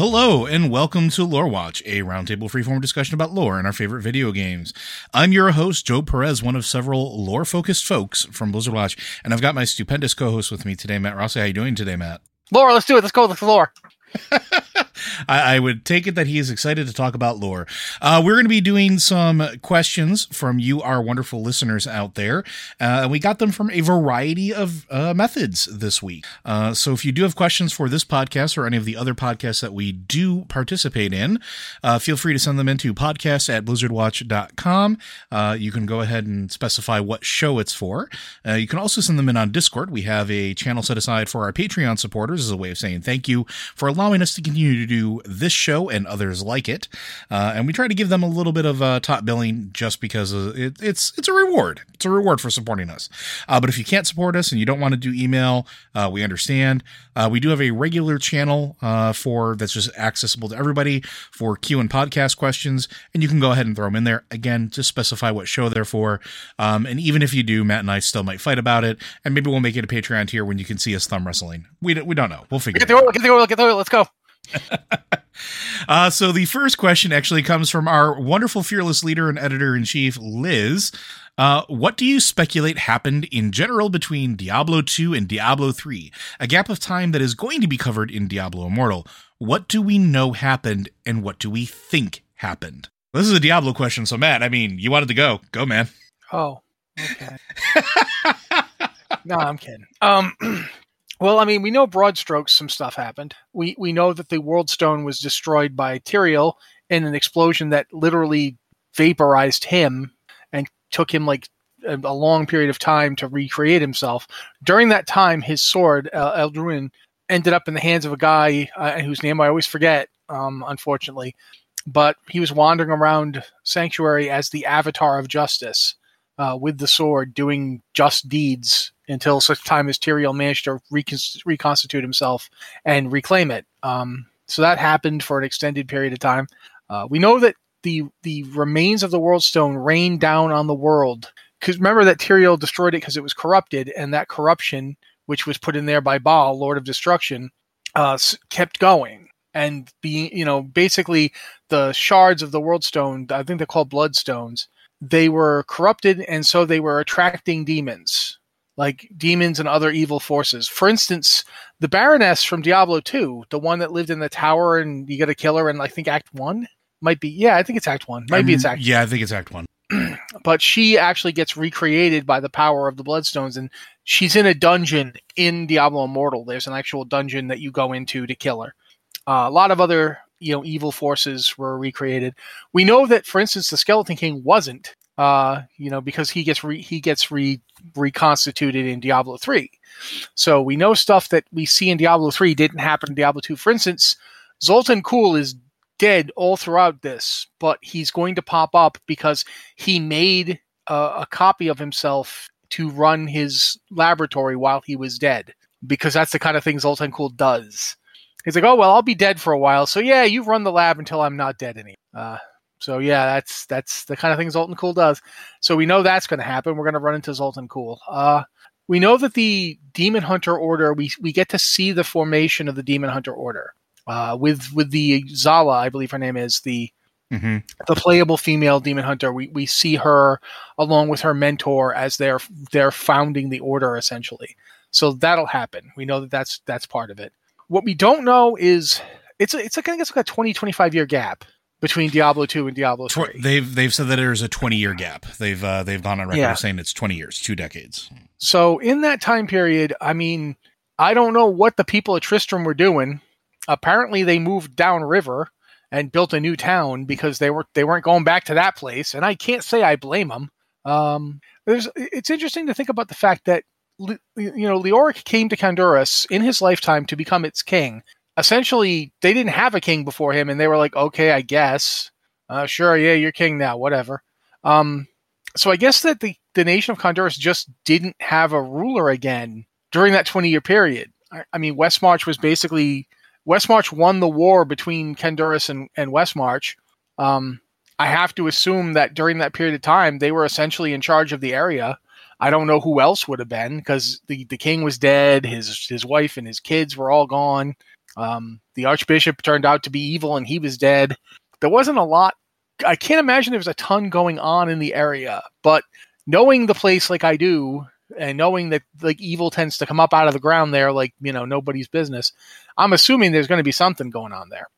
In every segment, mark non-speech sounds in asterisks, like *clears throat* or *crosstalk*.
Hello and welcome to Lore Watch, a roundtable freeform discussion about lore and our favorite video games. I'm your host, Joe Perez, one of several lore-focused folks from Blizzard Watch, and I've got my stupendous co-host with me today, Matt Rossi. How you doing today, Matt? Laura, let's do it. Let's go with Laura. *laughs* I, I, would take it that he is excited to talk about lore. Uh, we're going to be doing some questions from you, our wonderful listeners out there. Uh, we got them from a variety of uh, methods this week. Uh, so if you do have questions for this podcast or any of the other podcasts that we do participate in, uh, feel free to send them into podcast at blizzardwatch.com. Uh, you can go ahead and specify what show it's for. you can also send them in on Discord. We have a channel set aside for our Patreon supporters as a way of saying thank you for allowing us to continue to do this show and others like it. Uh, and we try to give them a little bit of uh, top billing just because it, it's it's a reward. It's a reward for supporting us. Uh, but if you can't support us and you don't want to do email, uh, we understand. Uh, we do have a regular channel uh, for that's just accessible to everybody for Q and podcast questions, and you can go ahead and throw them in there. Again, just specify what show they're for. Um, and even if you do, Matt and I still might fight about it, and maybe we'll make it a Patreon tier when you can see us thumb wrestling. We, we don't know. We'll figure. Get the oil. Get the oil. Get the oil. Let's go. *laughs* uh, so the first question actually comes from our wonderful fearless leader and editor in chief, Liz. Uh, what do you speculate happened in general between Diablo 2 and Diablo 3? A gap of time that is going to be covered in Diablo Immortal. What do we know happened and what do we think happened? This is a Diablo question, so Matt, I mean, you wanted to go. Go, man. Oh, okay. *laughs* no, I'm kidding. Um, *clears throat* Well, I mean, we know broad strokes some stuff happened. We we know that the World Stone was destroyed by Tyrael in an explosion that literally vaporized him and took him like a, a long period of time to recreate himself. During that time, his sword, uh, El'druin, ended up in the hands of a guy uh, whose name I always forget, um, unfortunately. But he was wandering around Sanctuary as the avatar of justice uh, with the sword, doing just deeds until such time as Tyrael managed to reconstitute himself and reclaim it. Um, so that happened for an extended period of time. Uh, we know that the the remains of the World Stone rained down on the world because remember that Tyrael destroyed it because it was corrupted, and that corruption, which was put in there by Baal, Lord of Destruction, uh, kept going and being you know basically the shards of the World Stone. I think they're called Bloodstones. They were corrupted, and so they were attracting demons like demons and other evil forces. For instance, the Baroness from Diablo 2, the one that lived in the tower and you got to kill her in I think Act 1 might be yeah, I think it's Act 1. Maybe um, it's Act Yeah, I think it's Act 1. *clears throat* but she actually gets recreated by the power of the bloodstones and she's in a dungeon in Diablo Immortal. There's an actual dungeon that you go into to kill her. Uh, a lot of other, you know, evil forces were recreated. We know that for instance the Skeleton King wasn't Uh, you know, because he gets re- he gets re- reconstituted in Diablo three. So we know stuff that we see in Diablo three didn't happen in Diablo two. For instance, Zoltan Kulle is dead all throughout this, but he's going to pop up because he made a, a copy of himself to run his laboratory while he was dead because that's the kind of thing Zoltan Kulle does. He's like, oh well, I'll be dead for a while, so yeah, you run the lab until I'm not dead anymore. Uh, so yeah, that's that's the kind of thing Zoltan Kulle does. So we know that's going to happen. We're going to run into Zoltan Kulle. Uh, we know that the Demon Hunter Order. We we get to see the formation of the Demon Hunter Order uh, with with the Zala, I believe her name is the Mm-hmm. the playable female demon hunter. We we see her along with her mentor as they're they're founding the order essentially. So that'll happen. We know that that's that's part of it. What we don't know is it's a, it's like I guess like a 20 25 year gap between Diablo 2 and Diablo 3. They've they've said that there's a 20 year gap. They've uh, they've gone on record Yeah. saying it's 20 years, two decades. So in that time period, I mean, I don't know what the people at Tristram were doing. Apparently, they moved downriver and built a new town because they were they weren't going back to that place, and I can't say I blame them. Um, there's it's interesting to think about the fact that you know Leoric came to Khanduras in his lifetime to become its king. Essentially, they didn't have a king before him, and they were like, okay, I guess, uh, sure, yeah, you're king now, whatever. Um, so I guess that the, the nation of Khanduras just didn't have a ruler again during that 20 year period. I, I mean, Westmarch was basically Westmarch won the war between Khanduras and, and Westmarch. Um, I have to assume that during that period of time, they were essentially in charge of the area. I don't know who else would have been because the, the king was dead, his his wife and his kids were all gone. Um, the archbishop turned out to be evil and he was dead. There wasn't a lot I can't imagine there was a ton going on in the area, but knowing the place like I do, and knowing that like evil tends to come up out of the ground there, like you know nobody's business, I'm assuming there's going to be something going on there.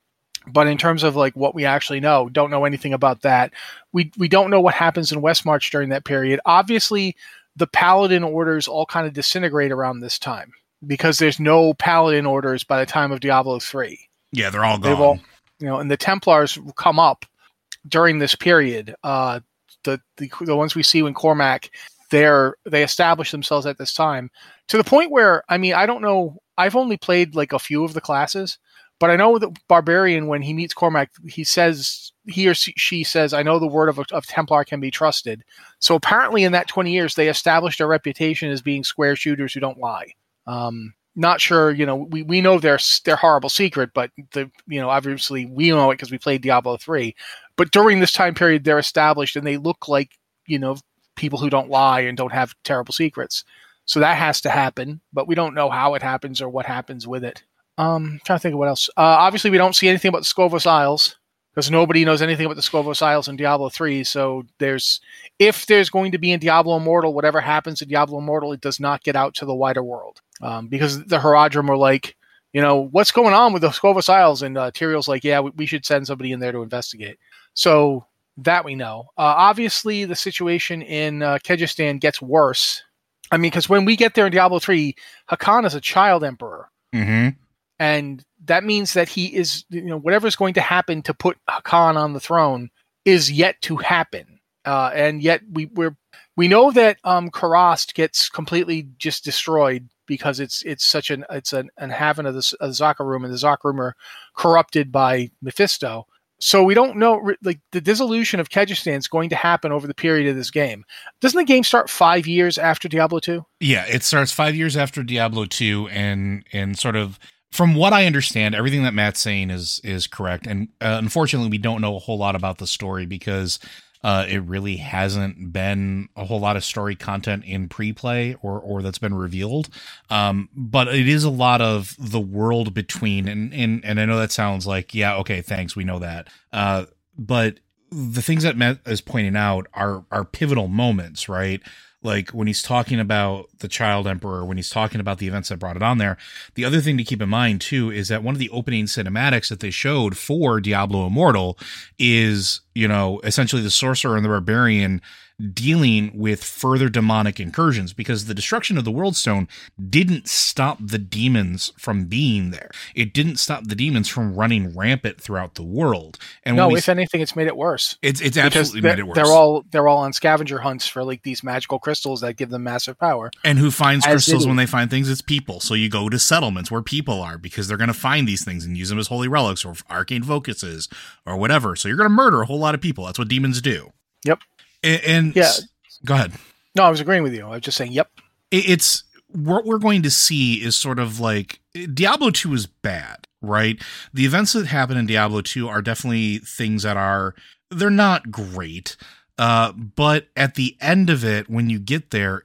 But in terms of like what we actually know, don't know anything about that. We we don't know what happens in Westmarch during that period. Obviously, the Paladin orders all kind of disintegrate around this time because there's no Paladin orders by the time of Diablo three Yeah, they're all gone. they've all you know and the templars come up during this period uh the the, the ones we see in Kormac they're they establish themselves at this time to the point where i mean i don't know i've only played like a few of the classes but i know that barbarian when he meets Kormac he says he or she says i know the word of, of templar can be trusted so apparently in that 20 years they established a reputation as being square shooters who don't lie um not sure, you know, we, we know their their horrible secret, but the you know obviously we know it because we played Diablo three. But during this time period, they're established and they look like you know people who don't lie and don't have terrible secrets. So that has to happen, but we don't know how it happens or what happens with it. Um, trying to think of what else. Uh, obviously, we don't see anything about the Skovos Isles because nobody knows anything about the Skovos Isles in Diablo three. So there's if there's going to be in Diablo Immortal, whatever happens in Diablo Immortal, it does not get out to the wider world um, because the Horadrim were like, you know, what's going on with the Skovos Isles? And uh, like, yeah, we, we should send somebody in there to investigate. So that we know. Uh, obviously, the situation in uh, gets worse. I mean, because when we get there in Diablo 3, Hakan is a child emperor. Mm-hmm. And that means that he is, you know, whatever's going to happen to put Hakan on the throne is yet to happen. Uh, and yet we, we're, we know that um, Kurast gets completely just destroyed because it's it's such an it's an haven of the, of the Zakarum and the Zakarum are corrupted by Mephisto. So we don't know like the dissolution of Kehjistan is going to happen over the period of this game. Doesn't the game start five years after Diablo two? Yeah, it starts five years after Diablo two, and and sort of from what I understand, everything that Matt's saying is is correct. And uh, unfortunately, we don't know a whole lot about the story because uh, it really hasn't been a whole lot of story content in pre-play or or that's been revealed. Um, but it is a lot of the world between, and and and I know that sounds like yeah, okay, thanks, we know that. Uh, but the things that Matt is pointing out are are pivotal moments, right? Like when he's talking about the child emperor when he's talking about the events that brought it on there the other thing to keep in mind too is that one of the opening cinematics that they showed for diablo immortal is you know essentially the sorcerer and the barbarian dealing with further demonic incursions because the destruction of the world stone didn't stop the demons from being there. It didn't stop the demons from running rampant throughout the world. And no, if anything, it's made it worse. it's it's Because absolutely made it worse. they're all they're all on scavenger hunts for like these magical crystals that give them massive power. and who finds As crystals when they find things? It's people. So you go to settlements where people are because they're going to find these things and use them as holy relics or arcane focuses or whatever. So you're going to murder a whole lot of people. That's what demons do. Yep. And, and Yeah. go ahead. No, I was agreeing with you. I was just saying, yep. it- it's what we're going to see is sort of like Diablo 2 is bad, right? The events that happen in Diablo 2 are definitely things that are they're not great. Uh, but at the end of it, when you get there,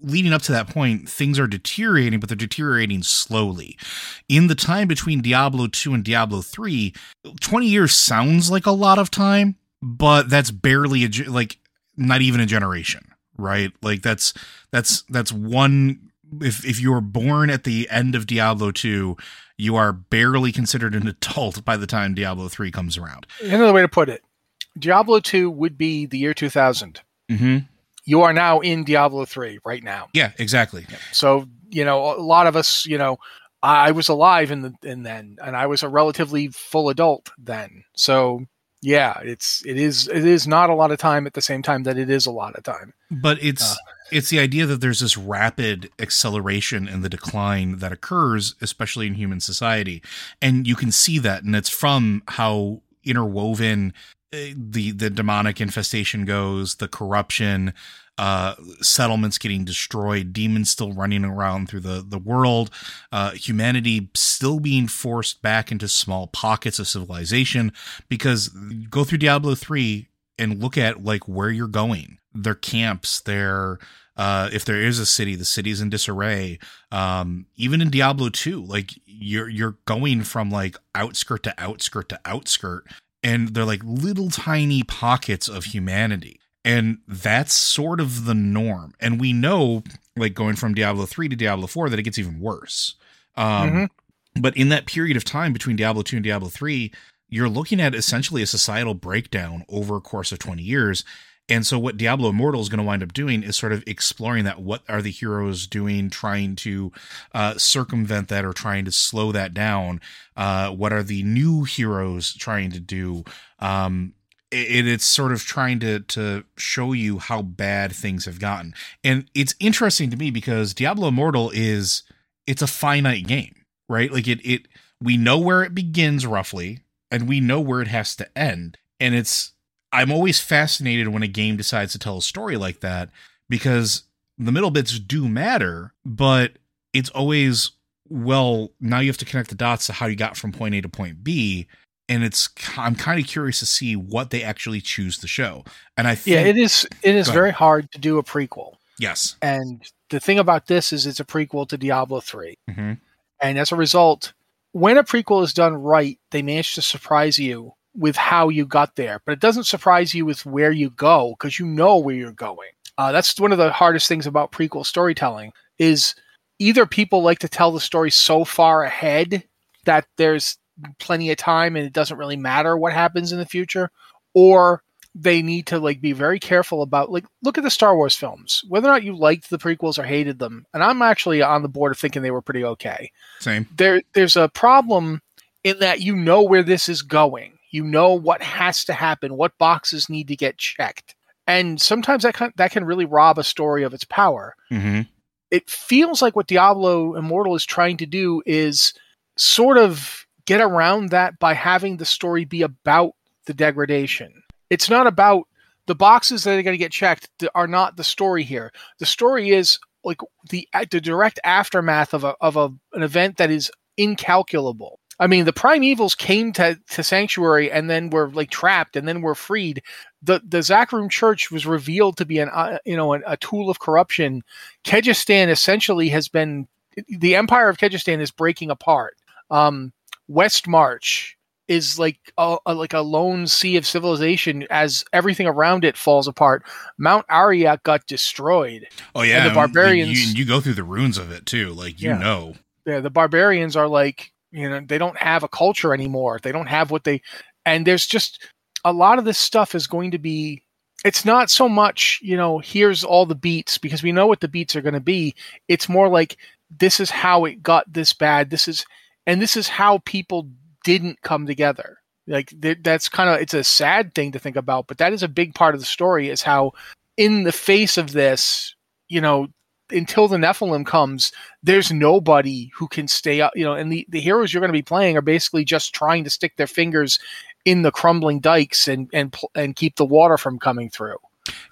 leading up to that point, things are deteriorating, but they're deteriorating slowly. In the time between Diablo 2 and Diablo 3, 20 years sounds like a lot of time, but that's barely a, like, not even a generation, right? Like, that's, that's, that's one. If, if you were born at the end of Diablo 2, you are barely considered an adult by the time Diablo 3 comes around. Another way to put it, Diablo 2 would be the year 2000. Mm-hmm. You are now in Diablo 3 right now. Yeah, exactly. So, you know, a lot of us, you know, I was alive in the in then and I was a relatively full adult then. So, yeah, it's it is it is not a lot of time at the same time that it is a lot of time. but it's Uh. it's the idea that there's this rapid acceleration in the decline that occurs especially in human society and you can see that and it's from how interwoven uh, the the demonic infestation goes the corruption uh settlements getting destroyed demons still running around through the the world uh humanity still being forced back into small pockets of civilization because go through diablo 3 and look at like where you're going their camps their uh if there is a city the city's in disarray. Um even in diablo 2 like you're you're going from like outskirt to outskirt to outskirt and they're like little tiny pockets of humanity and that's sort of the norm and we know like going from diablo 3 to diablo 4 that it gets even worse um Mhm. but in that period of time between diablo 2 and diablo 3 you're looking at essentially a societal breakdown over a course of 20 years and so what Diablo Immortal is going to wind up doing is sort of exploring that. What are the heroes doing, trying to uh, circumvent that or trying to slow that down? Uh, what are the new heroes trying to do? Um, it, it's sort of trying to to show you how bad things have gotten. And it's interesting to me because Diablo Immortal is it's a finite game, right? Like it it we know where it begins roughly, and we know where it has to end. And it's I'm always fascinated when a game decides to tell a story like that because the middle bits do matter, but it's always well, now you have to connect the dots to how you got from point A to point B. And it's I'm kind of curious to see what they actually choose to show. And I think Yeah, it is it is very hard to do a prequel. yes. And the thing about this is it's a prequel to Diablo 3. hmm And as a result, when a prequel is done right, they manage to surprise you with how you got there. But it doesn't surprise you with where you go because you know where you're going. Uh, that's one of the hardest things about prequel storytelling is either people like to tell the story so far ahead that there's plenty of time and it doesn't really matter what happens in the future, or they need to like be very careful about like look at the Star Wars films. Whether or not you liked the prequels or hated them, and I'm actually on the board of thinking they were pretty okay Same. there there's a problem in that you know where this is going. You know what has to happen, what boxes need to get checked. And sometimes that can, that can really rob a story of its power. hmm It feels like what Diablo Immortal is trying to do is sort of get around that by having the story be about the degradation. It's not about the boxes that are going to get checked are not the story here. The story is like the the direct aftermath of a of a an event that is incalculable. I mean, the Prime Evils came to, to Sanctuary and then were like trapped and then were freed. The the Zakarum Church was revealed to be an uh, you know an, a tool of corruption. Kehjistan essentially has been the Empire of Kehjistan is breaking apart. Um, West March is like a, a- like a lone sea of civilization as everything around it falls apart. Mount Arreat got destroyed. Oh yeah, the and barbarians- You, you go through the ruins of it too, like you Yeah. know. Yeah, the barbarians are like you know they don't have a culture anymore. They don't have what they and there's just a lot of this stuff is going to be it's not so much you know here's all the beats because we know what the beats are going to be it's more like this is how it got this bad this is and this is how people didn't come together. Like th- that's kind of it's a sad thing to think about but that is a big part of the story is how in the face of this you know until the nephilim comes there's nobody who can stay up you know and the, the heroes you're going to be playing are basically just trying to stick their fingers in the crumbling dikes and and and keep the water from coming through.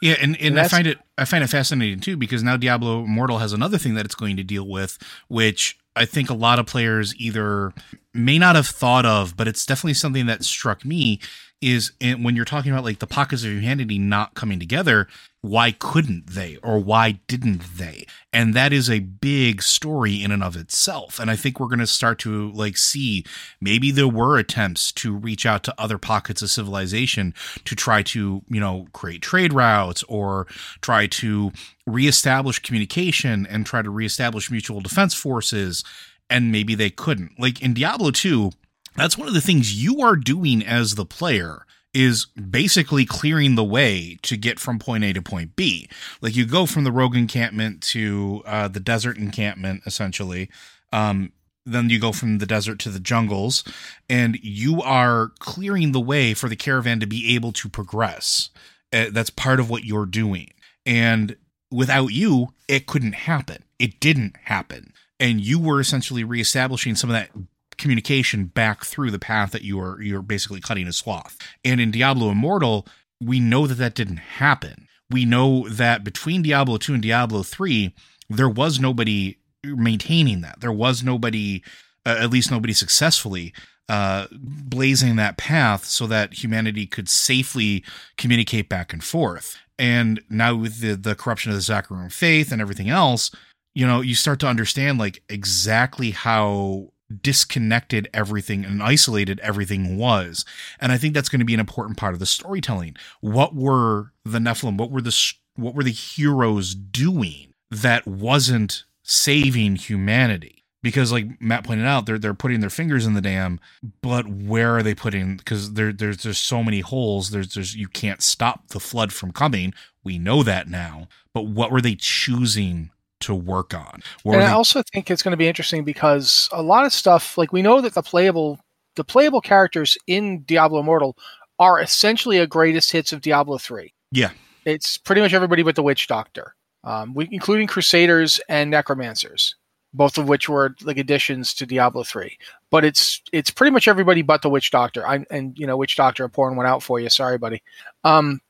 Yeah, and, and, And I find it I find it fascinating too because now Diablo Immortal has another thing that it's going to deal with, which I think a lot of players either may not have thought of, but it's definitely something that struck me is in, when you're talking about like the pockets of humanity not coming together, why couldn't they or why didn't they? And that is a big story in and of itself. And I think we're going to start to like see maybe there were attempts to reach out to other pockets of civilization to try to, you know, create trade routes or try to reestablish communication and try to reestablish mutual defense forces and maybe they couldn't. Like in Diablo 2, that's one of the things you are doing as the player is basically clearing the way to get from point A to point B. Like you go from the rogue encampment to uh, the desert encampment, essentially. Um, then you go from the desert to the jungles, and you are clearing the way for the caravan to be able to progress. Uh, that's part of what you're doing. And without you, it couldn't happen. It didn't happen. And you were essentially reestablishing some of that communication back through the path that you were you're basically cutting a swath. And in Diablo Immortal, we know that that didn't happen. We know that between Diablo 2 and Diablo 3, there was nobody maintaining that. There was nobody uh, at least nobody successfully uh, blazing that path so that humanity could safely communicate back and forth. And now with the the corruption of the Zakarum faith and everything else, you know, you start to understand like exactly how disconnected everything and isolated everything was. And I think that's going to be an important part of the storytelling. What were the Nephilim? What were the what were the heroes doing that wasn't saving humanity? Because like Matt pointed out, they're they're putting their fingers in the dam, but where are they putting? Because there there's there's so many holes. There's there's you can't stop the flood from coming. We know that now. But what were they choosing to work on? What and were I also think it's going to be interesting because a lot of stuff, like we know that the playable, the playable characters in Diablo Immortal are essentially a greatest hits of Diablo three. yeah, It's pretty much everybody but the Witch Doctor, um, we, including Crusaders and Necromancers, both of which were like additions to Diablo three. But it's it's pretty much everybody but the Witch Doctor. I and you know Witch Doctor, I'm pouring one out for you. Sorry, buddy. Um,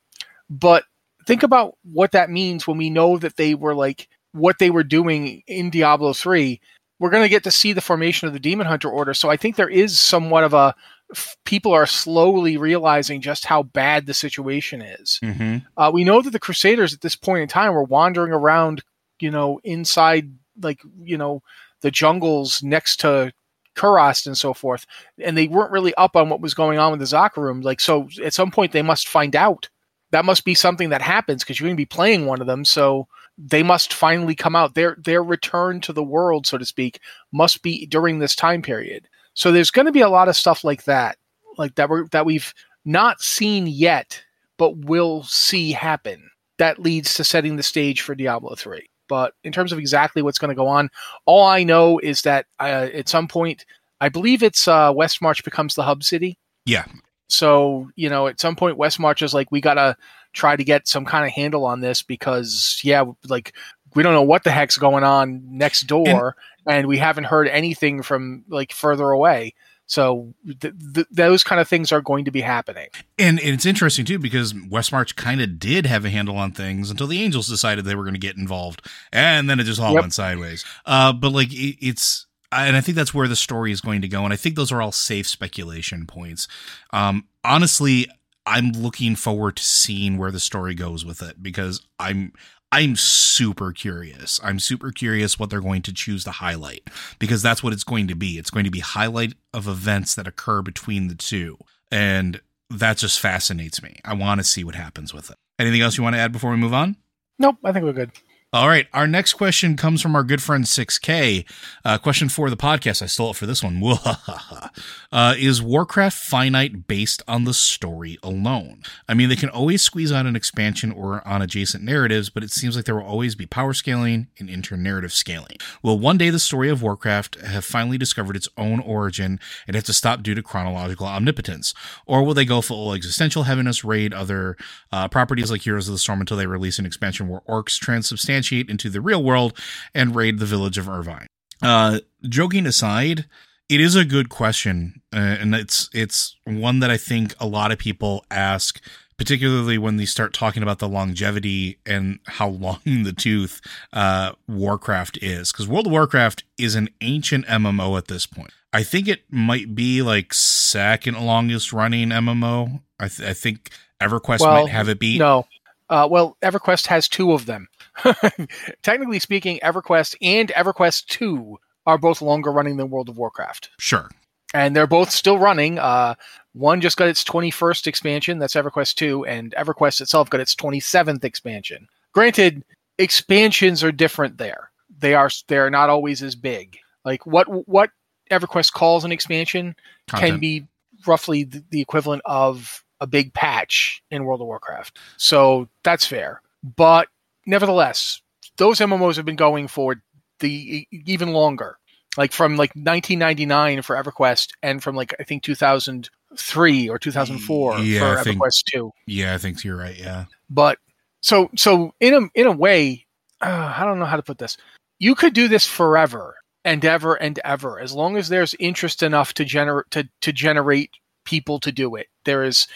but think about what that means when we know that they were like what they were doing in Diablo 3. We're going to get to see the formation of the Demon Hunter Order. So I think there is somewhat of a people are slowly realizing just how bad the situation is. mm-hmm. Uh, we know that the Crusaders at this point in time were wandering around, you know, inside like you know the jungles next to Kurast and so forth, and they weren't really up on what was going on with the Zakarum. Like, so at some point they must find out. That must be something that happens because you're going to be playing one of them. So they must finally come out. Their their return to the world, so to speak, must be during this time period. So there's going to be a lot of stuff like that, like that we're, that we've not seen yet, but will see happen. That leads to setting the stage for Diablo 3. But in terms of exactly what's going to go on, all I know is that uh, at some point, I believe it's uh, Westmarch becomes the hub city. Yeah. So, you know, at some point, Westmarch is like, we got to try to get some kind of handle on this because, yeah, like, we don't know what the heck's going on next door, and, we haven't heard anything from like further away. So, th- th- those kind of things are going to be happening. And it's interesting too because Westmarch kind of did have a handle on things until the Angels decided they were going to get involved, and then it just all Yep. went sideways. Uh, but like it, it's, and I think that's where the story is going to go, and I think those are all safe speculation points. Um, honestly, I'm looking forward to seeing where the story goes with it because I'm. I'm super curious. I'm super curious what they're going to choose to highlight because that's what it's going to be. It's going to be highlight of events that occur between the two. And that just fascinates me. I want to see what happens with it. Anything else you want to add before we move on? Nope, I think we're good. All right. Our next question comes from our good friend 6K. Uh, question for the podcast. I stole it for this one. *laughs* uh, is Warcraft finite based on the story alone? I mean, they can always squeeze out an expansion or on adjacent narratives, but it seems like there will always be power scaling and inter narrative scaling. Will one day the story of Warcraft have finally discovered its own origin and have to stop due to chronological omnipotence? Or will they go full existential heaviness, raid other uh, properties like Heroes of the Storm until they release an expansion where orcs transubstantiate? Into the real world and raid the village of Irvine. Uh, joking aside, it is a good question, uh, and it's it's one that I think a lot of people ask, particularly when they start talking about the longevity and how long *laughs* the tooth uh, Warcraft is, because World of Warcraft is an ancient MMO at this point. I think it might be like second longest running MMO. I, th- I think EverQuest well, might have it beat. No, uh, well, EverQuest has two of them. *laughs* technically speaking, EverQuest and EverQuest 2 are both longer running than World of Warcraft. Sure. And they're both still running. Uh, one just got its 21st expansion, that's EverQuest 2, and EverQuest itself got its 27th expansion. Granted, expansions are different there. They are they're not always as big. Like what what EverQuest calls an expansion Content. can be roughly the, the equivalent of a big patch in World of Warcraft. So that's fair. But nevertheless, those MMOs have been going for the even longer. Like from like 1999 for EverQuest, and from like I think 2003 or 2004 yeah, for I EverQuest think, 2. Yeah, I think you're right. Yeah, but so so in a in a way, uh, I don't know how to put this. You could do this forever and ever and ever, as long as there's interest enough to generate to to generate people to do it. There is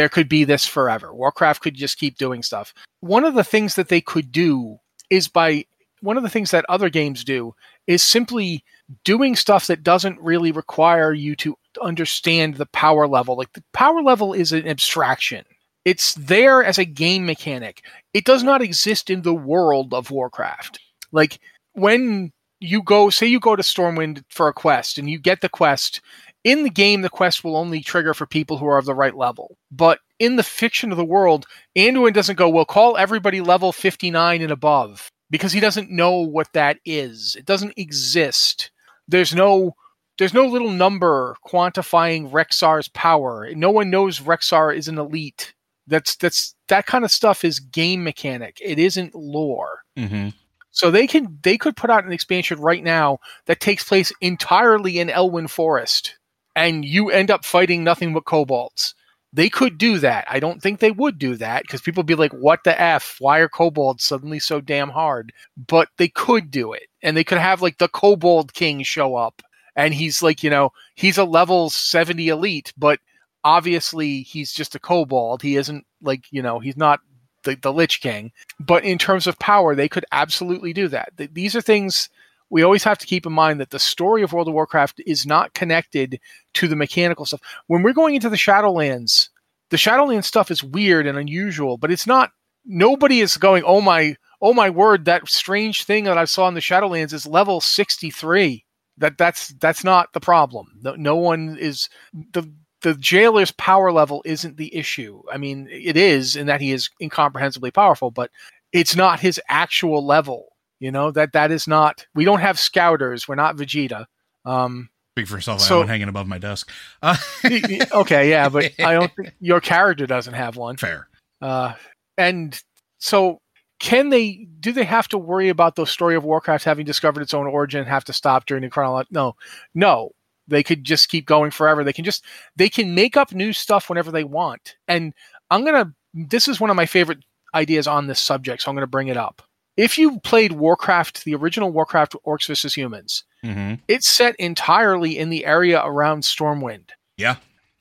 there could be this forever. Warcraft could just keep doing stuff. One of the things that they could do is by one of the things that other games do is simply doing stuff that doesn't really require you to understand the power level. Like the power level is an abstraction. It's there as a game mechanic. It does not exist in the world of Warcraft. Like when you go, say you go to Stormwind for a quest and you get the quest in the game, the quest will only trigger for people who are of the right level. But in the fiction of the world, Anduin doesn't go, well, call everybody level 59 and above because he doesn't know what that is. It doesn't exist. There's no there's no little number quantifying Rexxar's power. No one knows Rexxar is an elite. That's that's that kind of stuff is game mechanic. It isn't lore. Mm-hmm. So they can they could put out an expansion right now that takes place entirely in Elwynn Forest and you end up fighting nothing but kobolds. They could do that. I don't think they would do that because people be like, what the F? Why are kobolds suddenly so damn hard? But they could do it. And they could have like the kobold king show up. And he's like, you know, he's a level 70 elite, but obviously he's just a kobold. He isn't like, you know, he's not the, the Lich King. But in terms of power, they could absolutely do that. These are things we always have to keep in mind that the story of World of Warcraft is not connected to the mechanical stuff. When we're going into the Shadowlands, the Shadowlands stuff is weird and unusual, but it's not. Nobody is going, oh my, oh my word, that strange thing that I saw in the Shadowlands is level sixty three. That that's that's not the problem. No, no one is the the jailer's power level isn't the issue. I mean, it is in that he is incomprehensibly powerful, but it's not his actual level. You know that that is not. We don't have scouters. We're not Vegeta. Um, Speak for yourself. So, I have one hanging above my desk. Uh, okay, yeah, but *laughs* I don't think your character doesn't have one. Fair. Uh, and so, can they? Do they have to worry about the story of Warcraft having discovered its own origin and have to stop during the chronology? No, no. They could just keep going forever. They can just they can make up new stuff whenever they want. And I'm gonna. This is one of my favorite ideas on this subject, so I'm gonna bring it up if you played Warcraft, the original Warcraft Orcs vs. Humans, mm-hmm. it's set entirely in the area around Stormwind. Yeah.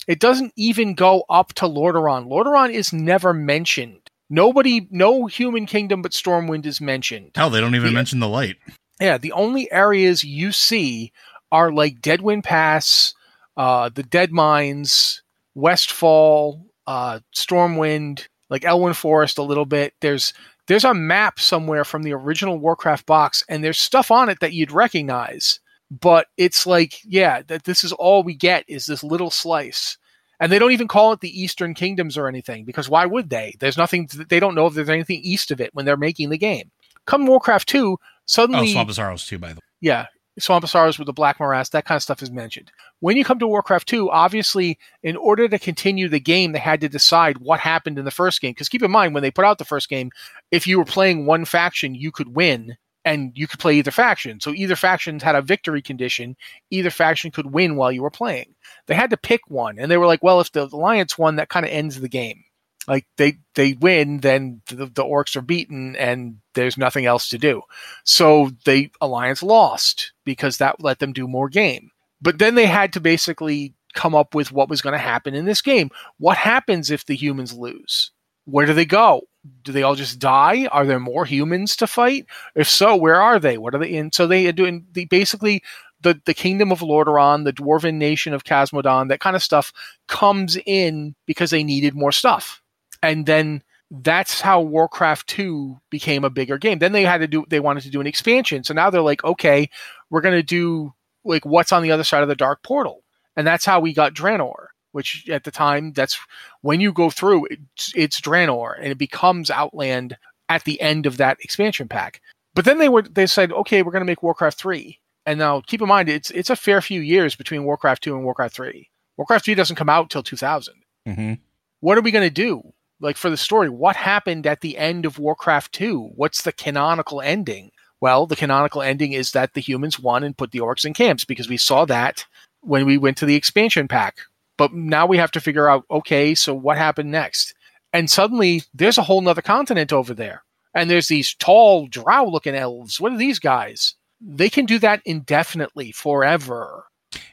It doesn't even go up to Lordaeron. Lordaeron is never mentioned. Nobody, no human kingdom but Stormwind is mentioned. Hell, they don't even the, mention the light. Yeah, the only areas you see are like Deadwind Pass, uh, the Dead Mines, Westfall, uh, Stormwind, like Elwynn Forest a little bit. There's there's a map somewhere from the original Warcraft box, and there's stuff on it that you'd recognize. But it's like, yeah, that this is all we get is this little slice. And they don't even call it the Eastern Kingdoms or anything because why would they? There's nothing. They don't know if there's anything east of it when they're making the game. Come Warcraft 2, suddenly. Oh, Swamp of Sorrows too, by the way. yeah, Swamp Sorrows with the Black Morass, that kind of stuff is mentioned. When you come to Warcraft 2, obviously, in order to continue the game, they had to decide what happened in the first game. Because keep in mind, when they put out the first game, if you were playing one faction, you could win and you could play either faction. So either faction had a victory condition, either faction could win while you were playing. They had to pick one, and they were like, well, if the Alliance won, that kind of ends the game. Like they they win, then the, the orcs are beaten, and there's nothing else to do. So the Alliance lost because that let them do more game. But then they had to basically come up with what was going to happen in this game. What happens if the humans lose? Where do they go? Do they all just die? Are there more humans to fight? If so, where are they? What are they in? So they are doing the, basically the, the kingdom of Lordaeron, the dwarven nation of Khaz Modan, that kind of stuff comes in because they needed more stuff. And then that's how Warcraft 2 became a bigger game. Then they had to do they wanted to do an expansion. So now they're like, okay, we're going to do like what's on the other side of the dark portal. And that's how we got Draenor, which at the time that's when you go through it's, it's Draenor and it becomes Outland at the end of that expansion pack. But then they were they said, okay, we're going to make Warcraft 3. And now keep in mind it's it's a fair few years between Warcraft 2 and Warcraft 3. Warcraft 3 doesn't come out till 2000. Mm-hmm. What are we going to do? Like for the story, what happened at the end of Warcraft 2? What's the canonical ending? Well, the canonical ending is that the humans won and put the orcs in camps because we saw that when we went to the expansion pack. But now we have to figure out, okay, so what happened next? And suddenly there's a whole nother continent over there. And there's these tall, drow looking elves. What are these guys? They can do that indefinitely, forever.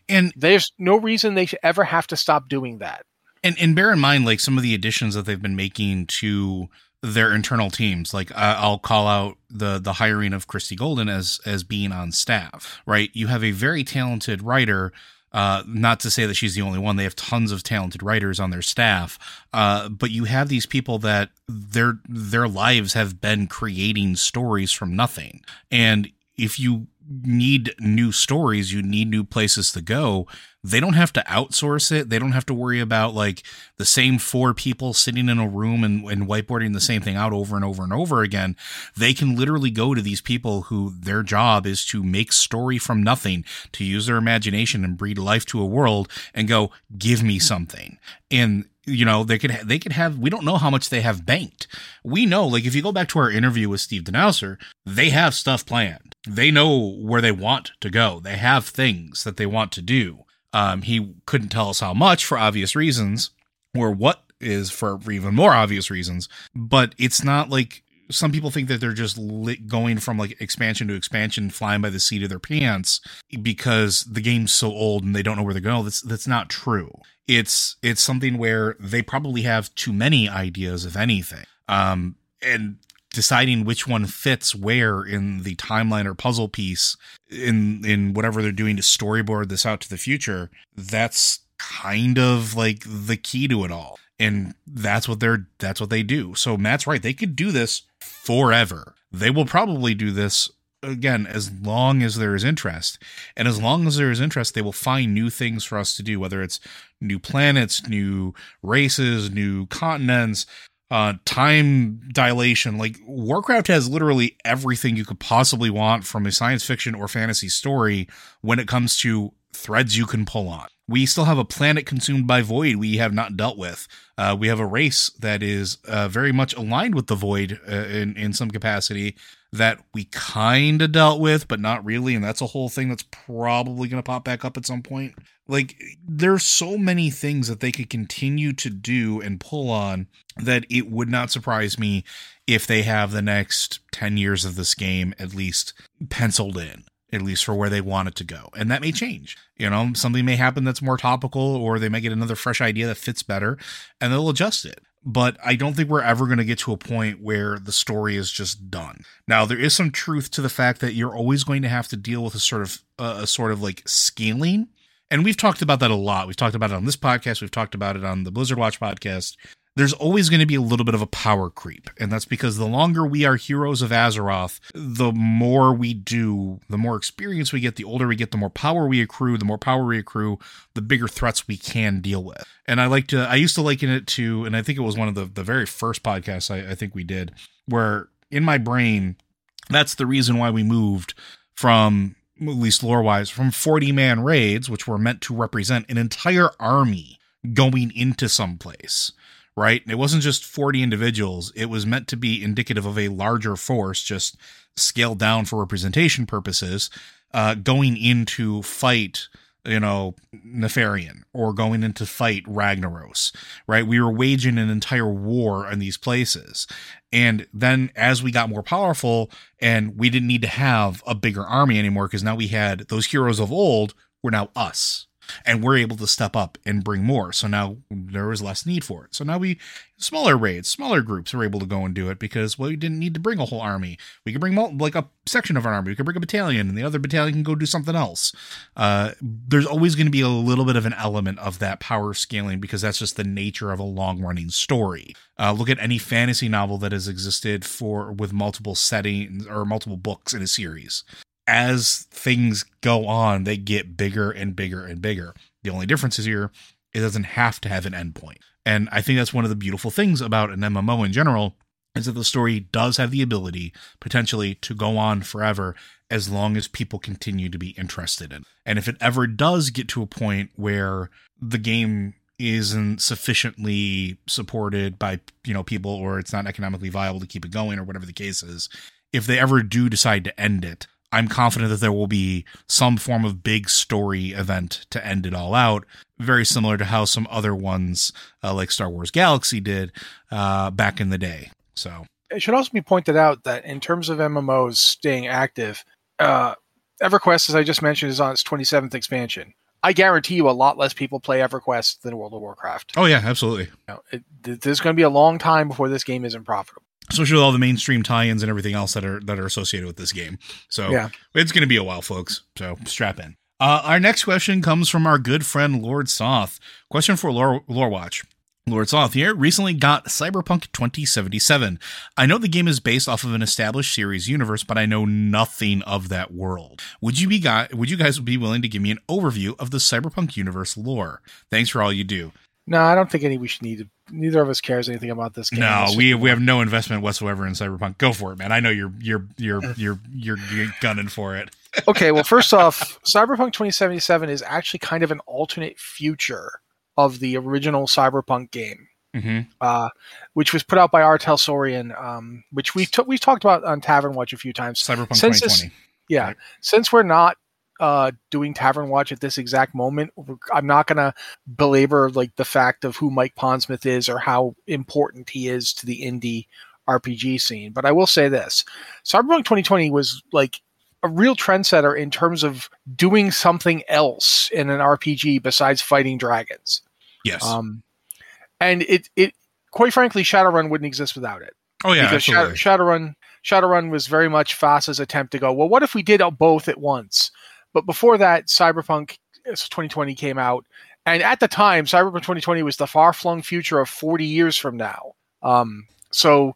And there's no reason they should ever have to stop doing that. And and bear in mind, like some of the additions that they've been making to their internal teams. Like uh, I'll call out the the hiring of Christie Golden as as being on staff. Right, you have a very talented writer. Uh, not to say that she's the only one. They have tons of talented writers on their staff, uh, but you have these people that their their lives have been creating stories from nothing. And if you need new stories, you need new places to go. They don't have to outsource it. They don't have to worry about like the same four people sitting in a room and, and whiteboarding the same thing out over and over and over again. They can literally go to these people who their job is to make story from nothing, to use their imagination and breathe life to a world and go, give me something. And you know they could ha- they could have we don't know how much they have banked we know like if you go back to our interview with Steve Danuser they have stuff planned they know where they want to go they have things that they want to do um, he couldn't tell us how much for obvious reasons or what is for, even more obvious reasons but it's not like some people think that they're just going from like expansion to expansion, flying by the seat of their pants because the game's so old and they don't know where they're going. That's that's not true. It's it's something where they probably have too many ideas, of anything, um, and deciding which one fits where in the timeline or puzzle piece in in whatever they're doing to storyboard this out to the future. That's kind of like the key to it all. And that's what they're that's what they do. So matt's right. They could do this forever. They will probably do this again as long as there is interest. And as long as there is interest they will find new things for us to do whether it's new planets new races new continents uh time dilation. Like warcraft has literally everything you could possibly want from a science fiction or fantasy story when it comes to threads you can pull on. We still have a planet consumed by void we have not dealt with. Uh, we have a race that is uh, very much aligned with the void uh, in in some capacity that we kind of dealt with, but not really, and that's a whole thing that's probably going to pop back up at some point. Like there's so many things that they could continue to do and pull on that it would not surprise me if they have the next 10 years of this game at least penciled in at least for where they want it to go. And that may change. You know, something may happen that's more topical, or they may get another fresh idea that fits better and they'll adjust it. But I don't think we're ever going to get to a point where the story is just done. Now, there is some truth to the fact that you're always going to have to deal with a sort of uh, a sort of like scaling. And we've talked about that a lot. We've talked about it on this podcast. We've talked about it on the Blizzard Watch podcast there's always going to be a little bit of a power creep. And that's because the longer we are heroes of Azeroth, the more we do, the more experience we get, the older we get, the more power we accrue, the more power we accrue, the bigger threats we can deal with. And I like to, I used to liken it to, and I think it was one of the, the very first podcasts I, I think we did, where in my brain, That's the reason why we moved from at least lore wise from 40 man raids, which were meant to represent an entire army going into some place right? It wasn't just 40 individuals. It was meant to be indicative of a larger force, just scaled down for representation purposes, uh, going into fight, you know, Nefarian or going into fight Ragnaros, right? We were waging an entire war in these places. And then as we got more powerful and we didn't need to have a bigger army anymore because now we had those heroes of old were now us and we're able to step up and bring more. So now there was less need for it. So now we smaller raids, smaller groups are able to go and do it because well, we didn't need to bring a whole army. We could bring like a section of an army. We could bring a battalion, and the other battalion can go do something else. Uh, there's always going to be a little bit of an element of that power scaling because that's just the nature of a long running story. Uh, look at any fantasy novel that has existed for with multiple settings or multiple books in a series as things go on, they get bigger and bigger and bigger. The only difference is here, it doesn't have to have an endpoint. And I think that's one of the beautiful things about an MMO in general is that the story does have the ability potentially to go on forever as long as people continue to be interested in. And if it ever does get to a point where the game isn't sufficiently supported by, you know, people or it's not economically viable to keep it going or whatever the case is, if they ever do decide to end it, I'm confident that there will be some form of big story event to end it all out, very similar to how some other ones uh, like Star Wars Galaxy did uh, back in the day. So it should also be pointed out that in terms of MMOs staying active, uh, EverQuest, as I just mentioned, is on its 27th expansion. I guarantee you a lot less people play EverQuest than World of Warcraft. Oh yeah, absolutely. You know, it, there's going to be a long time before this game isn't profitable especially with all the mainstream tie-ins and everything else that are that are associated with this game. So yeah. it's going to be a while, folks. So strap in. Uh, our next question comes from our good friend Lord Soth. Question for Lore, Lore Watch. Lord Soth here recently got Cyberpunk 2077. I know the game is based off of an established series universe, but I know nothing of that world. Would you be guy, would you guys be willing to give me an overview of the Cyberpunk universe lore? Thanks for all you do. No, I don't think any we should need to. Neither of us cares anything about this game. No, we we have no investment whatsoever in Cyberpunk. Go for it, man. I know you're you're you're *laughs* you're you're, you're gunning for it. *laughs* okay, well, first *laughs* off, Cyberpunk 2077 is actually kind of an alternate future of the original Cyberpunk game, mm-hmm. uh, which was put out by R. Talsorian, um, which we t- we've talked about on Tavern Watch a few times. Cyberpunk since 2020. This, yeah, right. since we're not uh, doing Tavern Watch at this exact moment. I'm not going to belabor like the fact of who Mike Pondsmith is or how important he is to the indie RPG scene. But I will say this: Cyberpunk 2020 was like a real trendsetter in terms of doing something else in an RPG besides fighting dragons. Yes. Um, and it it quite frankly, Shadowrun wouldn't exist without it. Oh yeah, because absolutely. Shadowrun Shadowrun was very much FASA's attempt to go, well, what if we did both at once? But before that, Cyberpunk 2020 came out, and at the time, Cyberpunk 2020 was the far flung future of 40 years from now. Um, so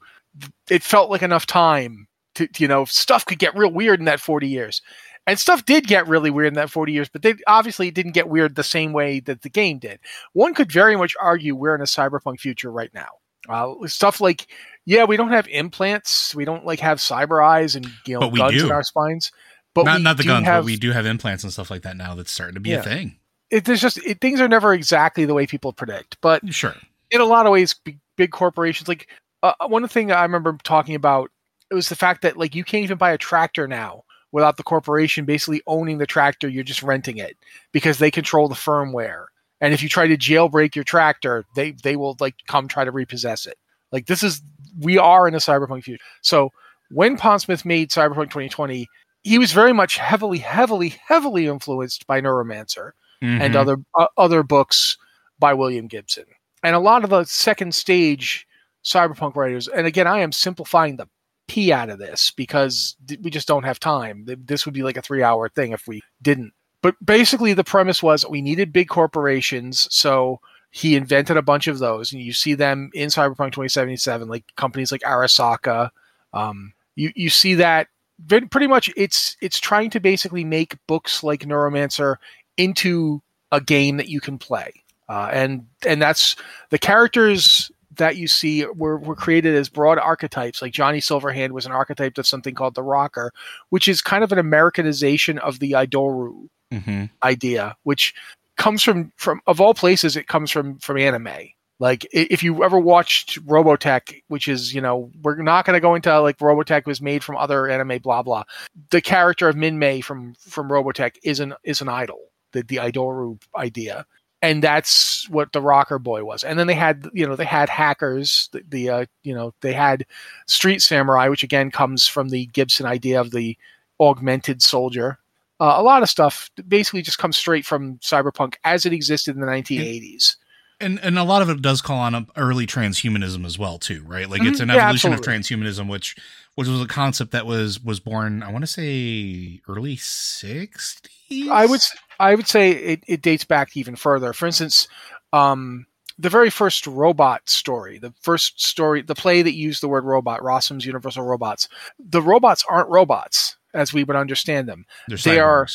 it felt like enough time to, you know, stuff could get real weird in that 40 years. And stuff did get really weird in that 40 years, but they obviously didn't get weird the same way that the game did. One could very much argue we're in a cyberpunk future right now. Uh, stuff like, yeah, we don't have implants, we don't like have cyber eyes and you know guns do. in our spines, but not not the guns, have, but we do have implants and stuff like that now. That's starting to be yeah. a thing. It, there's just it, things are never exactly the way people predict, but sure, in a lot of ways, big, big corporations like uh, one thing I remember talking about it was the fact that like you can't even buy a tractor now without the corporation basically owning the tractor. You're just renting it because they control the firmware. And if you try to jailbreak your tractor, they they will like come try to repossess it. Like this is we are in a cyberpunk future. So when Pondsmith made Cyberpunk 2020, he was very much heavily, heavily, heavily influenced by Neuromancer mm-hmm. and other uh, other books by William Gibson. And a lot of the second stage cyberpunk writers, and again, I am simplifying the p out of this because we just don't have time. This would be like a three hour thing if we didn't. But basically, the premise was we needed big corporations, so he invented a bunch of those, and you see them in Cyberpunk 2077, like companies like Arasaka. Um, you you see that pretty much it's it's trying to basically make books like Neuromancer into a game that you can play, uh, and and that's the characters that you see were, were created as broad archetypes. Like Johnny Silverhand was an archetype of something called the Rocker, which is kind of an Americanization of the Idoru Mm-hmm. idea, which comes from from of all places, it comes from from anime. Like if you ever watched Robotech, which is you know we're not going to go into like Robotech was made from other anime, blah blah. The character of Minmay from from Robotech is an is an idol, the the Idoru idea, and that's what the Rocker Boy was. And then they had you know they had hackers, the, the uh, you know they had Street Samurai, which again comes from the Gibson idea of the augmented soldier. Uh, a lot of stuff basically just comes straight from cyberpunk as it existed in the 1980s. And and a lot of it does call on a early transhumanism as well too, right? Like it's Mhm. an Yeah, evolution of transhumanism, which which was a concept that was was born, I want to say, early sixties. I would I would say it, it dates back even further. For instance, um, the very first robot story, the first story, the play that used the word robot, Rossum's Universal Robots. The robots aren't robots as we would understand them. They're they are-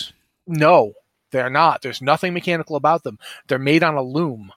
No, they're not. There's nothing mechanical about them. They're made on a loom.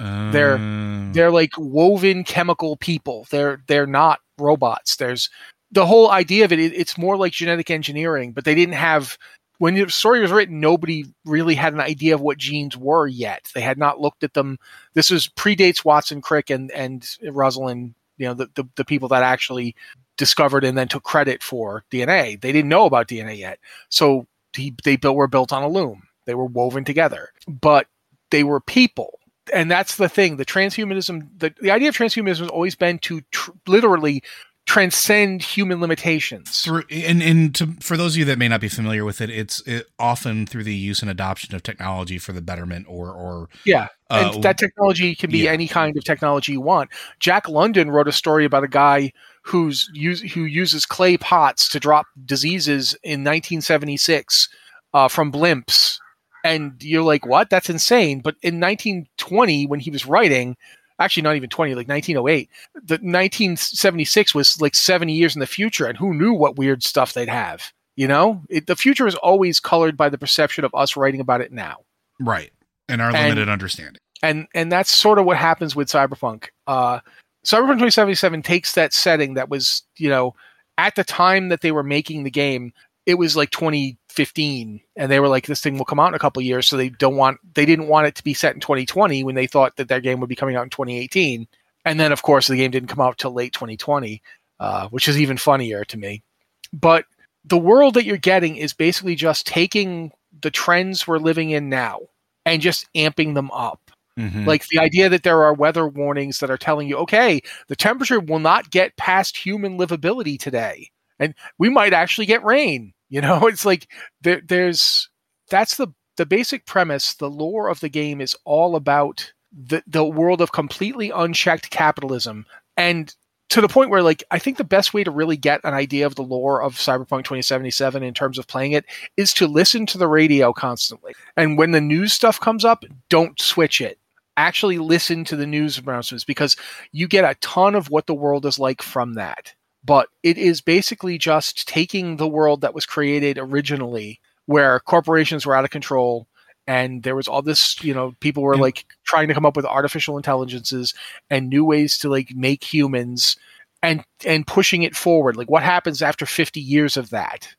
They're- Uh, they're like woven chemical people. They're they're not robots. There's the whole idea of it, it it's more like genetic engineering but they didn't have when the story was written nobody really had an idea of what genes were yet. They had not looked at them. This was predates watson crick and and rosalind you know the, the, the people that actually discovered and then took credit for dna they didn't know about dna yet. So he, they built, were built on a loom. They were woven together. But they were people and that's the thing the transhumanism the, the idea of transhumanism has always been to tr- literally transcend human limitations. Through and and to, for those of you that may not be familiar with it, it's it, often through the use and adoption of technology for the betterment or or yeah uh, and that technology can be yeah. any kind of technology you want. Jack london wrote a story about a guy who's use, who uses clay pots to drop diseases in 1976 uh, from blimps and you're like what? That's insane. But in 1920 when he was writing actually not even 20 like 1908 the 1976 was like 70 years in the future and who knew what weird stuff they'd have you know? It, the future is always colored by the perception of us writing about it now. Right. And our And- limited understanding. and and that's sort of what happens with cyberpunk. Uh cyberpunk 2077 takes that setting that was you know at the time that they were making the game it was like 2015 and they were like this thing will come out in a couple years so they don't want they didn't want it to be set in 2020 when they thought that their game would be coming out in 2018 and then of course the game didn't come out till late 2020 uh, which is even funnier to me but the world that you're getting is basically just taking the trends we're living in now and just amping them up Mhm. like the idea that there are weather warnings that are telling you, okay, the temperature will not get past human livability today, and we might actually get rain. You know, *laughs* it's like there, there's that's the the basic premise. The lore of the game is all about the the world of completely unchecked capitalism, and to the point where like I think the best way to really get an idea of the lore of Cyberpunk 2077 in terms of playing it is to listen to the radio constantly. And when the news stuff comes up, don't switch it actually listen to the news announcements because you get a ton of what the world is like from that. But it is basically just taking the world that was created originally, where corporations were out of control and there was all this, you know, people were Yeah. like trying to come up with artificial intelligences and new ways to like make humans and and pushing it forward. Like what happens after 50 years of that?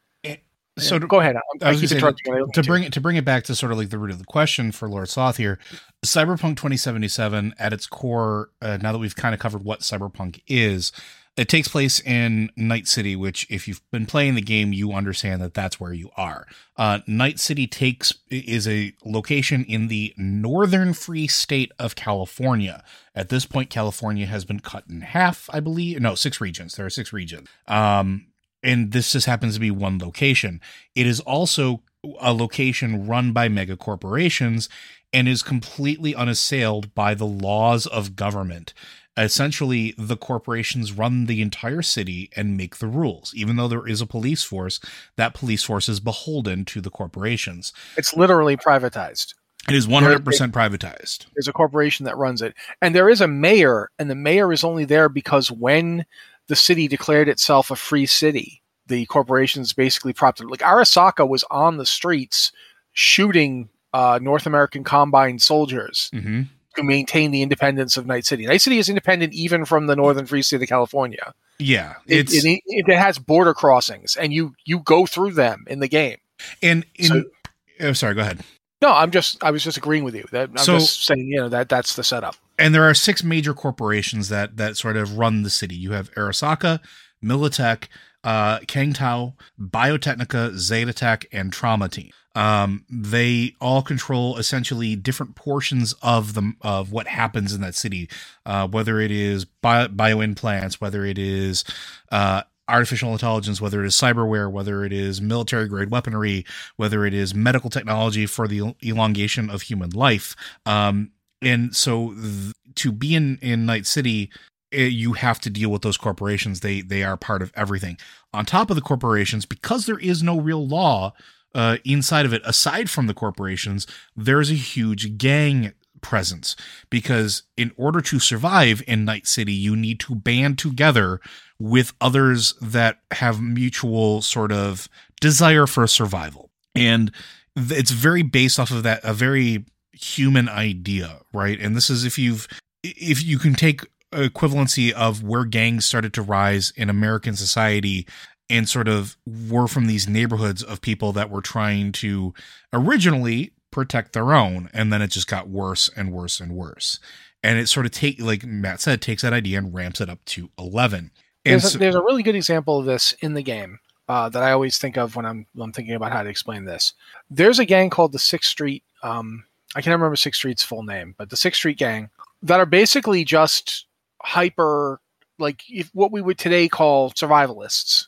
so to, Go ahead. I, I was say, interrupting. you. I don't to bring it to bring it back to sort of like the root of the question for Lord Sloth here, Cyberpunk 2077 at its core, uh, now that we've kind of covered what Cyberpunk is, it takes place in Night City, which if you've been playing the game, you understand that that's where you are. Uh, Night City takes is a location in the northern free state of California. At this point, California has been cut in half, I believe. No, six regions. There are six regions. Um, and this just happens to be one location. It is also a location run by mega corporations and is completely unassailed by the laws of government. Essentially, the corporations run the entire city and make the rules. Even though there is a police force, that police force is beholden to the corporations. It's literally privatized. It is 100% privatized. there's a corporation that runs it and there is a mayor and the mayor is only there because when the city declared itself a free city the corporations basically propped it like arasaka was on the streets shooting uh, north american combine soldiers hmm to maintain the independence of Night City. Night City is independent even from the northern free state of California. Yeah, It, it's it, it has border crossings, and you you go through them in the game. and in. so- oh, sorry, go ahead. No, I'm just I was just agreeing with you. That I'm So- just saying, you know, that that's the setup. and there are six major corporations that that sort of run the city. You have Arasaka, Militech, uh, Kang Tao, Biotechnica, Zetatech, and Trauma Team. Um, they all control essentially different portions of the of what happens in that city, uh, whether it is bio, bio implants, whether it is uh, artificial intelligence, whether it is cyberware, whether it is military grade weaponry, whether it is medical technology for the elongation of human life. Um, and so th- to be in in Night City, eh, you have to deal with those corporations. They they are part of everything. On top of the corporations, because there is no real law uh, inside of it, aside from the corporations, there's a huge gang presence because in order to survive in Night City, you need to band together with others that have mutual sort of desire for survival. And it's very based off of that, a very human idea, right? And this is if you've, if you can take equivalency of where gangs started to rise in American society and sort of were from these neighborhoods of people that were trying to originally protect their own and then it just got worse and worse and worse and it sort of take like matt said takes that idea and ramps it up to 11 and There's a, there's a really good example of this in the game uh, that I always think of when I'm I'm thinking about how to explain this. There's a gang called the Sixth Street. Um, I can't remember Sixth Street's full name, but the Sixth Street Gang that are basically just hyper like if, what we would today call survivalists.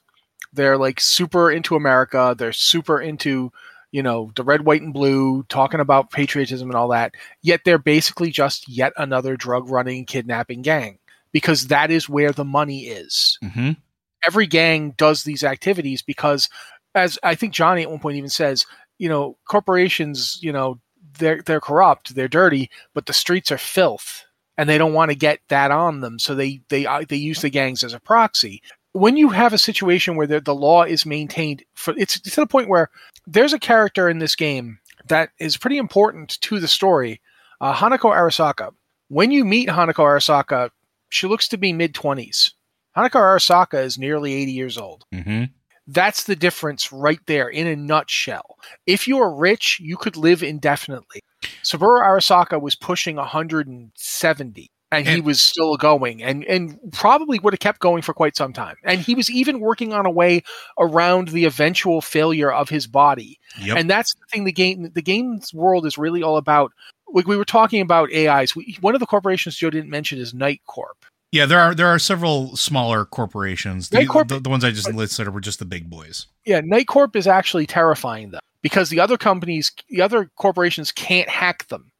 They're like super into America. They're super into you know the red, white, and blue, talking about patriotism and all that. Yet they're basically just yet another drug running, kidnapping gang because that is where the money is. Mhm. Every gang does these activities because, as I think Johnny at one point even says, you know, corporations, you know, they're they're corrupt, they're dirty, but the streets are filth, and they don't want to get that on them, so they they uh, they use the gangs as a proxy. When you have a situation where the, the law is maintained, for it's to the point where there's a character in this game that is pretty important to the story, uh, Hanako Arasaka. When you meet Hanako Arasaka, she looks to be mid 20s. Hanako Arasaka is nearly 80 years old. Mhm. That's the difference right there in a nutshell. If you are rich, you could live indefinitely. Saburo Arasaka was pushing 170 and he was still going and, and probably would have kept going for quite some time. And he was even working on a way around the eventual failure of his body. Yep. And that's the thing the game the game's world is really all about. Like we were talking about AIs. We, one of the corporations Joe didn't mention is Night Corp. yeah, there are there are several smaller corporations. The, Corp- the, the ones I just listed were just the big boys. Yeah, Night Corp is actually terrifying them because the other companies, the other corporations can't hack them.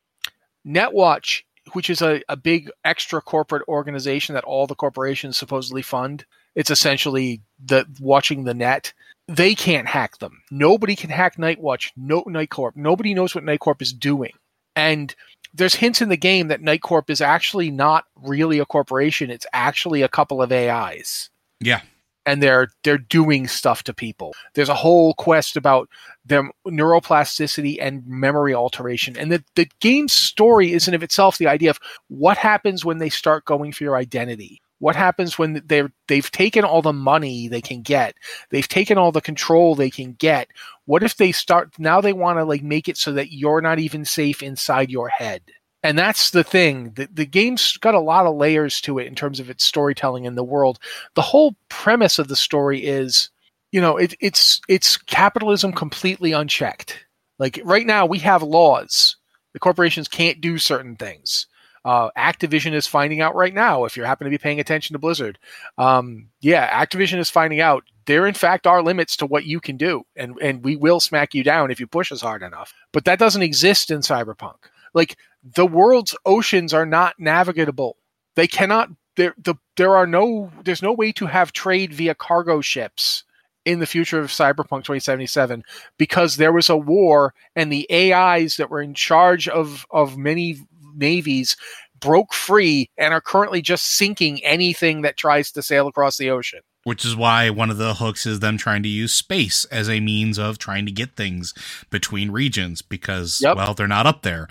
Netwatch, which is a, a big extra corporate organization that all the corporations supposedly fund, it's essentially the watching the net. They can't hack them. Nobody can hack Nightwatch. No Night Corp. Nobody knows what Night Corp is doing. And there's hints in the game that Night Corp is actually not really a corporation. It's actually a couple of AIs Yeah. And they're they're doing stuff to people. There's a whole quest about their neuroplasticity and memory alteration. And the, the game's story is in of itself the idea of what happens when they start going for your identity. What happens when they're they've taken all the money they can get? They've taken all the control they can get. What if they start now they want to like make it so that you're not even safe inside your head? And that's the thing. The, the game's got a lot of layers to it in terms of its storytelling in the world. The whole premise of the story is you know it, it's it's capitalism completely unchecked. Like right now we have laws. The corporations can't do certain things. Uh, activision is finding out right now if you happen to be paying attention to blizzard um, yeah activision is finding out there in fact are limits to what you can do and and we will smack you down if you push us hard enough. But that doesn't exist in cyberpunk. Like the world's oceans are not navigable they cannot there the there are no there's no way to have trade via cargo ships in the future of Cyberpunk 2077 because there was a war and the AIs that were in charge of of many navies broke free and are currently just sinking anything that tries to sail across the ocean. Which is why one of the hooks is them trying to use space as a means of trying to get things between regions because Yep. well they're not up there.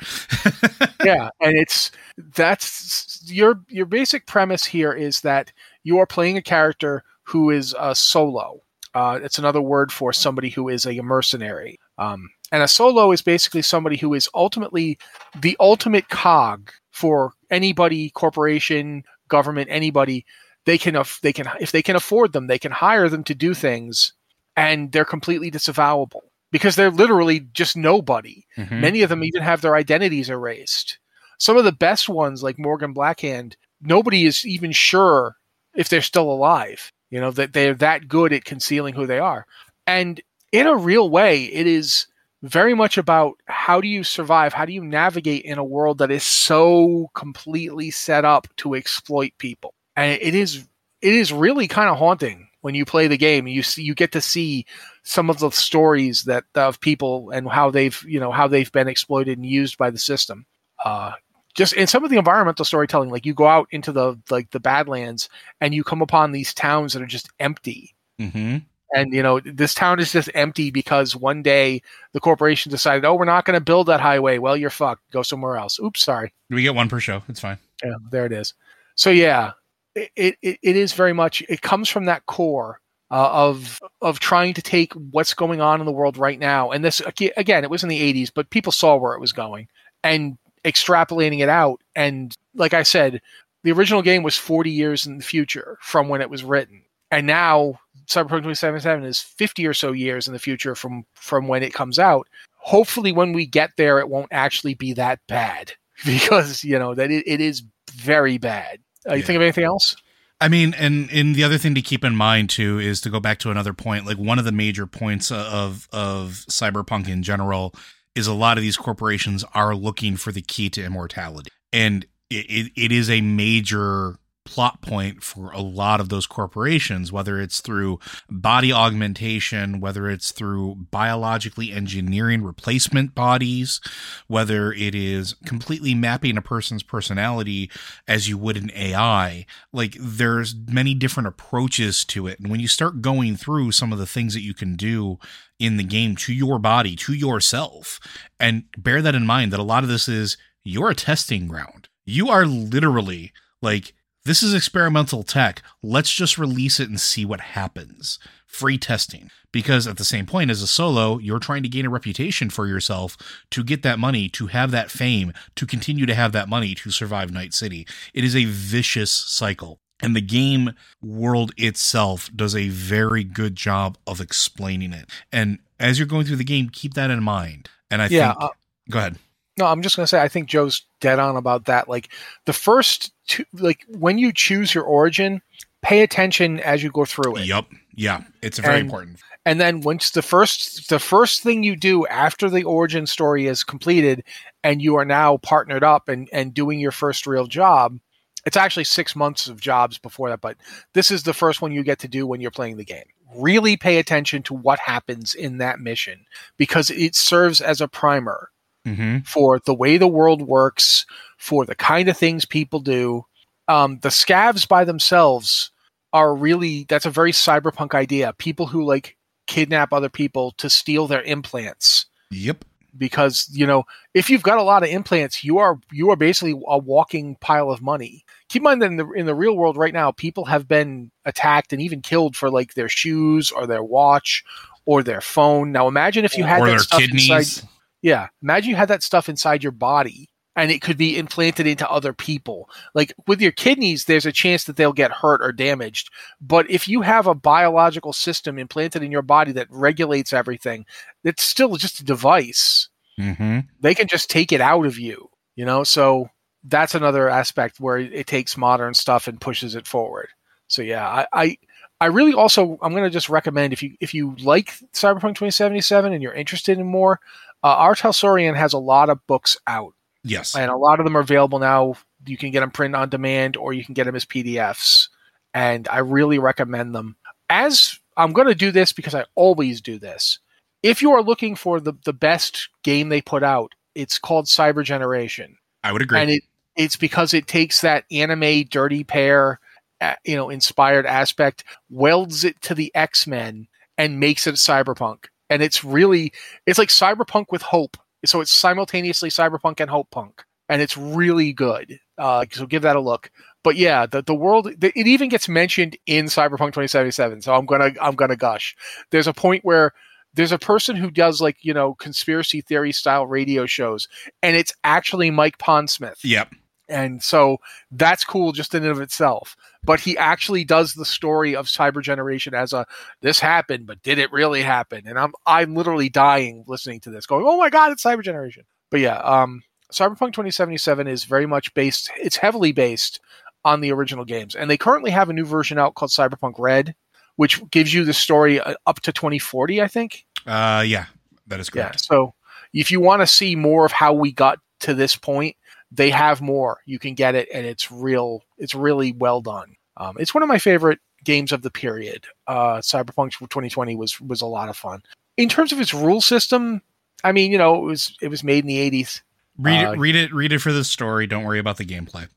*laughs* yeah, and it's that's your your basic premise here is that you are playing a character who is a solo. Uh, it's another word for somebody who is a mercenary. Um, and a solo is basically somebody who is ultimately the ultimate cog for anybody, corporation, government, anybody. They can they can if they can afford them, they can hire them to do things, and they're completely disavowable because they're literally just nobody. Mhm. Many of them even have their identities erased. Some of the best ones, like Morgan Blackhand, nobody is even sure if they're still alive. You know, that they're that good at concealing who they are. And in a real way, it is very much about how do you survive? How do you navigate in a world that is so completely set up to exploit people? And it is it is really kind of haunting when you play the game. You see, you get to see some of the stories that of people and how they've you know how they've been exploited and used by the system. Uh, just in some of the environmental storytelling, like you go out into the like the Badlands and you come upon these towns that are just empty. Mhm. And you know this town is just empty because one day the corporation decided, oh, we're not going to build that highway. Well, you're fucked. Go somewhere else. Oops, sorry. We get one per show. It's fine. Yeah, there it is. So yeah, it it, it is very much. It comes from that core uh, of of trying to take what's going on in the world right now, and this again, it was in the '80s, but people saw where it was going and extrapolating it out. And like I said, the original game was 40 years in the future from when it was written, and now Cyberpunk 2077 is 50 or so years in the future from from when it comes out. Hopefully, when we get there, it won't actually be that bad *laughs* because you know that it, it is very bad. Uh, you Yeah. think of anything else? I mean, and and the other thing to keep in mind too is to go back to another point. Like one of the major points of of cyberpunk in general is a lot of these corporations are looking for the key to immortality, and it, it, it is a major plot point for a lot of those corporations whether it's through body augmentation whether it's through biologically engineering replacement bodies whether it is completely mapping a person's personality as you would an AI like there's many different approaches to it. And when you start going through some of the things that you can do in the game to your body to yourself and bear that in mind that a lot of this is you're a testing ground. You are literally like this is experimental tech. Let's just release it and see what happens. Free testing. Because at the same point as a solo you're trying to gain a reputation for yourself to get that money to have that fame to continue to have that money to survive night city. It is a vicious cycle. And the game world itself does a very good job of explaining it. And as you're going through the game keep that in mind. And i Yeah, think uh, go ahead No, I'm just gonna say I think Joe's dead on about that. Like the first two, like when you choose your origin, pay attention as you go through it. Yep. Yeah. It's very And- important. And then once the first the first thing you do after the origin story is completed and you are now partnered up and, and doing your first real job, it's actually six months of jobs before that, but this is the first one you get to do when you're playing the game. Really pay attention to what happens in that mission because it serves as a primer Mm-hmm. for the way the world works, for the kind of things people do. Um, the scavs by themselves are really that's a very cyberpunk idea. People who like kidnap other people to steal their implants Yep. because you know if you've got a lot of implants, you are you are basically a walking pile of money. Keep in mind that in the in the real world right now, people have been attacked and even killed for like their shoes or their watch or their phone. Now imagine if you had or that their stuff kidneys. inside yeah. Imagine you had that stuff inside your body and it could be implanted into other people. Like with your kidneys, there's a chance that they'll get hurt or damaged. But if you have a biological system implanted in your body that regulates everything, it's still just a device. Mm-hmm. They can just take it out of you, you know? So that's another aspect where it takes modern stuff and pushes it forward. So yeah, I, I I really also I'm going to just recommend if you if you like Cyberpunk 2077 and you're interested in more, uh, R. Talsorian has a lot of books out, Yes. and a lot of them are available now. You can get them print on demand, or you can get them as PDFs, and I really recommend them. As I'm going to do this because I always do this. If you are looking for the the best game they put out, it's called Cyber Generation I would agree. and it it's because it takes that anime dirty pair uh, you know inspired aspect welds it to the X-Men and makes it cyberpunk. And it's really it's like cyberpunk with hope. So it's simultaneously cyberpunk and hope punk. And it's really good. Uh, so give that a look. But yeah, the, the world the, it even gets mentioned in Cyberpunk 2077. So I'm gonna I'm gonna gush. There's a point where there's a person who does like you know conspiracy theory style radio shows, and it's actually Mike Pondsmith. Yep. And so that's cool just in and of itself. But he actually does the story of cyber generation as a this happened, but did it really happen? And I'm I'm literally dying listening to this, going, Oh my god, it's cyber generation. But yeah, um Cyberpunk 2077 is very much based it's heavily based on the original games. And they currently have a new version out called Cyberpunk Red, which gives you the story uh, up to 2040, I think. Uh yeah, that is correct. Yeah. So if you want to see more of how we got to this point, they have more. You can get it, and it's real. It's really well done. Um, it's one of my favorite games of the period. Uh, Cyberpunk 2020 was was a lot of fun. In terms of its rule system, I mean, you know, it was it was made in the 80s. Read Uh, it, read it, read it for the story. Don't worry about the gameplay.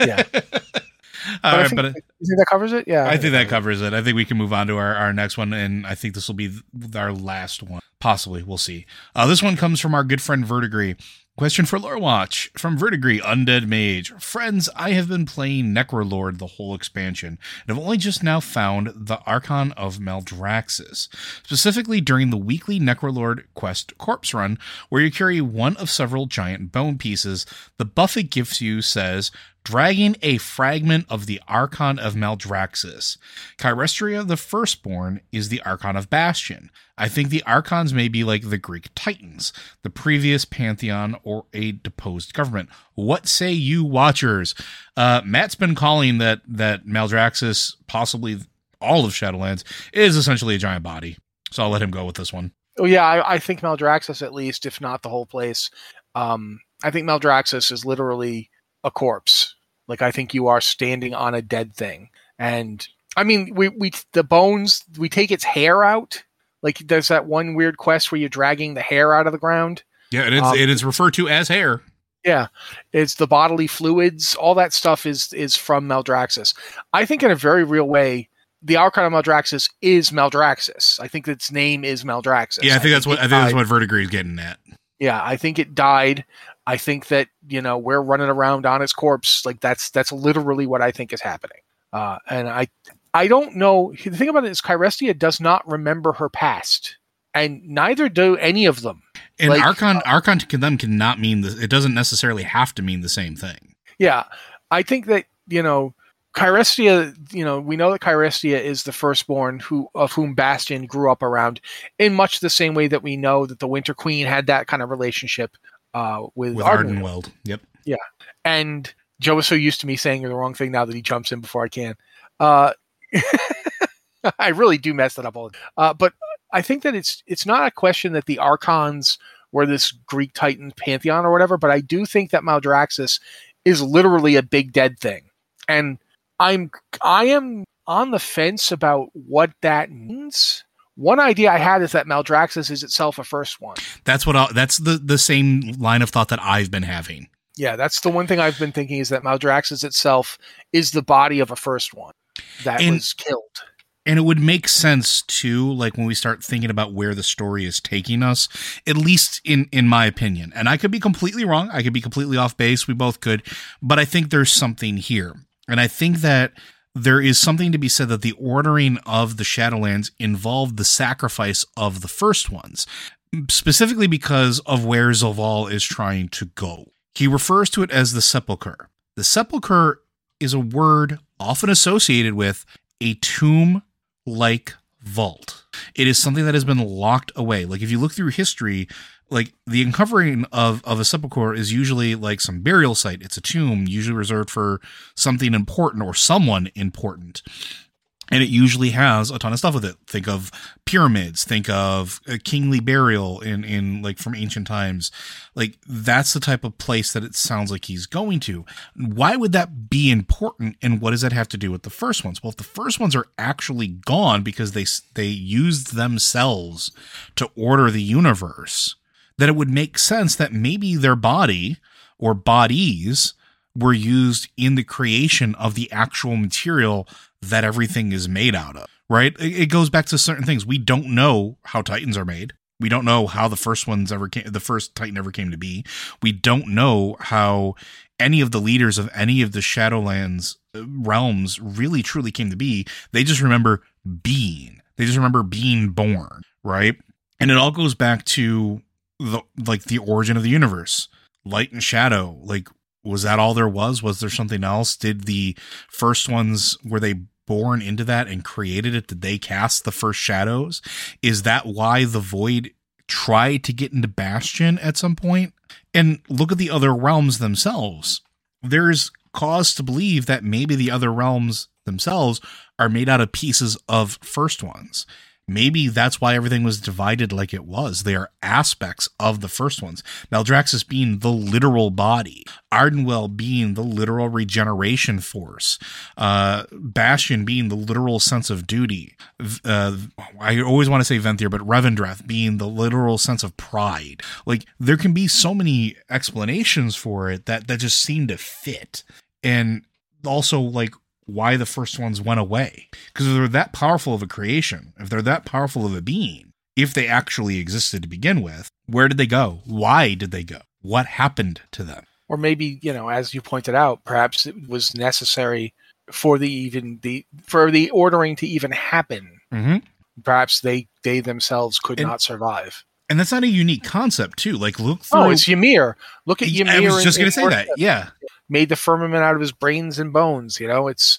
Yeah. *laughs* All I right, but you think that covers it? Yeah, I think that covers it. I think we can move on to our, our next one, and I think this will be our last one. Possibly, we'll see. Uh, this one comes from our good friend Vertigree. Question for Lore Watch from Vertigree, Undead Mage. Friends, I have been playing Necrolord the whole expansion, and have only just now found the Archon of Maldraxxus, specifically during the weekly Necrolord quest corpse run, where you carry one of several giant bone pieces. The buff it gives you says, dragging a fragment of the Archon of Maldraxxus. Kyrestia the Firstborn is the Archon of Bastion. I think the Archons may be like the Greek Titans, the previous pantheon, or a deposed government. What say you, watchers? Uh, Matt's been calling that that Maldraxxus, possibly all of Shadowlands, is essentially a giant body. So I'll let him go with this one. Oh yeah, I, I think Maldraxxus at least, if not the whole place. Um, I think Maldraxxus is literally a corpse. Like I think you are standing on a dead thing. And I mean, we we the bones we take its hair out. Like there's that one weird quest where you're dragging the hair out of the ground. Yeah, and it's, Um, it is referred to as hair. Yeah, it's the bodily fluids. All that stuff is is from Maldraxxus. I think in a very real way, the Archon of Maldraxxus is Maldraxxus. I think its name is Maldraxxus. Yeah, I think that's what I think that's what Vertigree is getting at. Yeah, I think it died. I think that you know we're running around on its corpse. Like that's that's literally what I think is happening. Uh, and I I don't know. The thing about it is, Kyrestia does not remember her past, and neither do any of them. And Like, Archon Archon to them cannot mean the, it doesn't necessarily have to mean the same thing. Yeah, I think that you know, Kyrestia. You know, we know that Kyrestia is the firstborn who of whom Bastion grew up around, in much the same way that we know that the Winter Queen had that kind of relationship uh, with, With Ardenweald. Ardenweald. Yep. Yeah, and Joe is so used to me saying the wrong thing now that he jumps in before I can. Uh, *laughs* I really do mess that up all. the Uh, but I think that it's it's not a question that the Archons were this Greek Titan pantheon or whatever, but I do think that Maldraxxus is literally a big dead thing, and I'm I am on the fence about what that means. One idea I uh, had is that Maldraxxus is itself a first one. That's what I'll, that's the the same line of thought that I've been having. Yeah, that's the one thing I've been thinking is that Maldraxxus itself is the body of a first one that And- was killed. And it would make sense too, like when we start thinking about where the story is taking us, at least in in my opinion. And I could be completely wrong. I could be completely off base. We both could, but I think there's something here. And I think that there is something to be said that the ordering of the Shadowlands involved the sacrifice of the first ones, specifically because of where Zovaal is trying to go. He refers to it as the sepulcher. The sepulcher is a word often associated with a tomb like vault. It is something that has been locked away. Like if you look through history, like the uncovering of, of a sepulchre is usually like some burial site. It's a tomb, usually reserved for something important or someone important. And it usually has a ton of stuff with it. Think of pyramids, think of a kingly burial in, in like from ancient times. Like that's the type of place that it sounds like he's going to. Why would that be important? And what does that have to do with the first ones? Well, if the first ones are actually gone because they, they used themselves to order the universe, then it would make sense that maybe their body or bodies were used in the creation of the actual material that everything is made out of, right? It goes back to certain things. We don't know how Titans are made. We don't know how the first ones ever came, the first Titan ever came to be. We don't know how any of the leaders of any of the Shadowlands uh, realms really truly came to be. They just remember being. They just remember being born, right? And it all goes back to the like the origin of the universe. Light and shadow. Like was that all there was? Was there something else? Did the first ones were they born into that and created it? Did they cast the first shadows? Is that why the void tried to get into Bastion at some point? And look at the other realms themselves. There's cause to believe that maybe the other realms themselves are made out of pieces of first ones. Maybe that's why everything was divided like it was. They are aspects of the first ones. Maldraxxus being the literal body, Ardenweald being the literal regeneration force, uh, Bastion being the literal sense of duty. Uh, I always want to say Venthyr, but Revendreth being the literal sense of pride. Like there can be so many explanations for it that that just seem to fit. And also like why the first ones went away. Because if they're that powerful of a creation, if they're that powerful of a being, if they actually existed to begin with, where did they go? Why did they go? What happened to them? Or maybe, you know, as you pointed out, perhaps it was necessary for the even the for the ordering to even happen. Mm-hmm. Perhaps they they themselves could And- not survive. And that's not a unique concept, too. Like, look through. Oh, it's Ymir. Look at Ymir. I was just going in to say that. Yeah. Made the firmament out of his brains and bones. You know, it's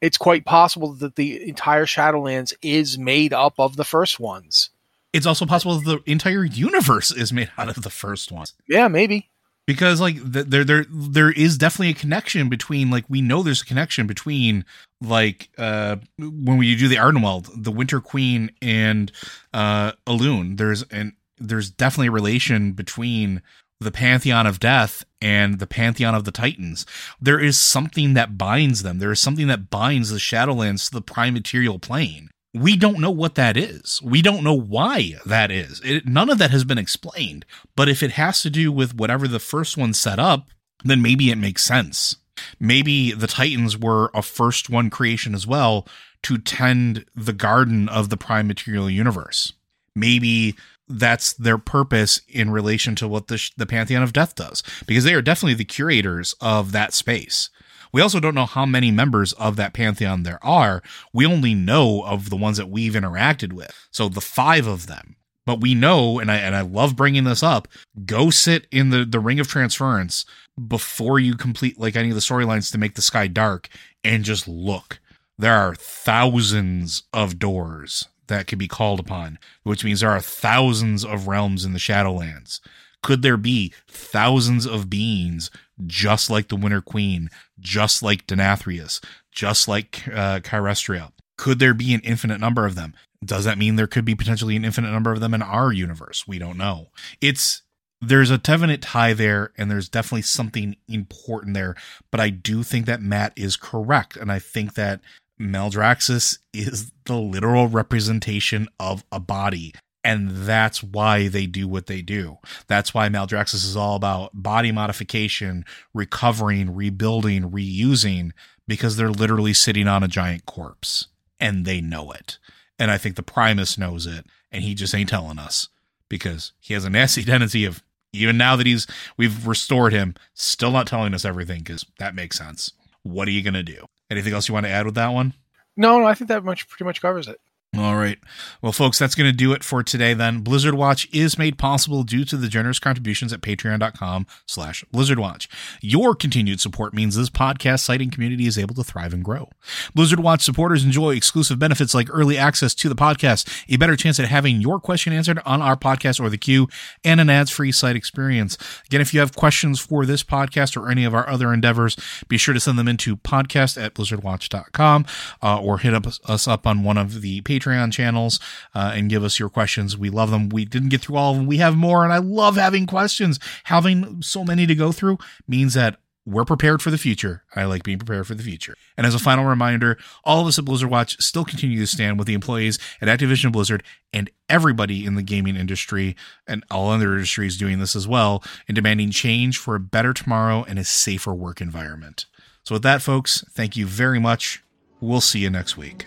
it's quite possible that the entire Shadowlands is made up of the first ones. It's also possible that the entire universe is made out of the first ones. Yeah, maybe. because like th- there there there is definitely a connection between like we know there's a connection between like uh when we do the Ardenweald, the Winter Queen and uh Alune. There's an there's definitely a relation between the pantheon of death and the pantheon of the titans. There is something that binds them. There is something that binds the shadowlands to the prime material plane. We don't know what that is. We don't know why that is. It, none of that has been explained. But if it has to do with whatever the first one set up then maybe it makes sense. Maybe the titans were a first one creation as well to tend the garden of the prime material universe. Maybe that's their purpose in relation to what the, the pantheon of death does because they are definitely the curators of that space. We also don't know how many members of that pantheon there are. We only know of the ones that we've interacted with. So the five of them. But we know and i and i love bringing this up go sit in the the ring of transference before you complete like any of the storylines to make the sky dark and just look. There are thousands of doors that could be called upon, which means there are thousands of realms in the Shadowlands. Could there be thousands of beings just like the Winter Queen, just like Denathrius, just like uh, Kyrestia? Could there be an infinite number of them? Does that mean there could be potentially an infinite number of them in our universe? We don't know. It's there's a definite tie there, and there's definitely something important there. But I do think that Matt is correct, and I think that Maldraxxus is the literal representation of a body. And that's why they do what they do. That's why Maldraxxus is all about body modification, recovering, rebuilding, reusing, because they're literally sitting on a giant corpse. And they know it. And I think the Primus knows it. And he just ain't telling us because he has a nasty *laughs* tendency of, even now that he's, we've restored him, still not telling us everything because that makes sense. What are you going to do? Anything else you want to add with that one? No, no, I think that much pretty much covers it. All right. Well, folks, that's going to do it for today then. Blizzard Watch is made possible due to the generous contributions at patreon.com slash blizzardwatch. Your continued support means this podcast and community is able to thrive and grow. Blizzard Watch supporters enjoy exclusive benefits like early access to the podcast, a better chance at having your question answered on our podcast or the queue, and an ads-free site experience. Again, if you have questions for this podcast or any of our other endeavors, be sure to send them into podcast at blizzardwatch.com uh, or hit up, us up on one of the Patreon channels uh, and give us your questions. We love them. We didn't get through all of them. We have more, and I love having questions. Having so many to go through means that we're prepared for the future. I like being prepared for the future. And as a final reminder, all of us at Blizzard Watch still continue to stand with the employees at Activision Blizzard and everybody in the gaming industry and all other industries doing this as well in demanding change for a better tomorrow and a safer work environment. So, with that, folks, thank you very much. We'll see you next week.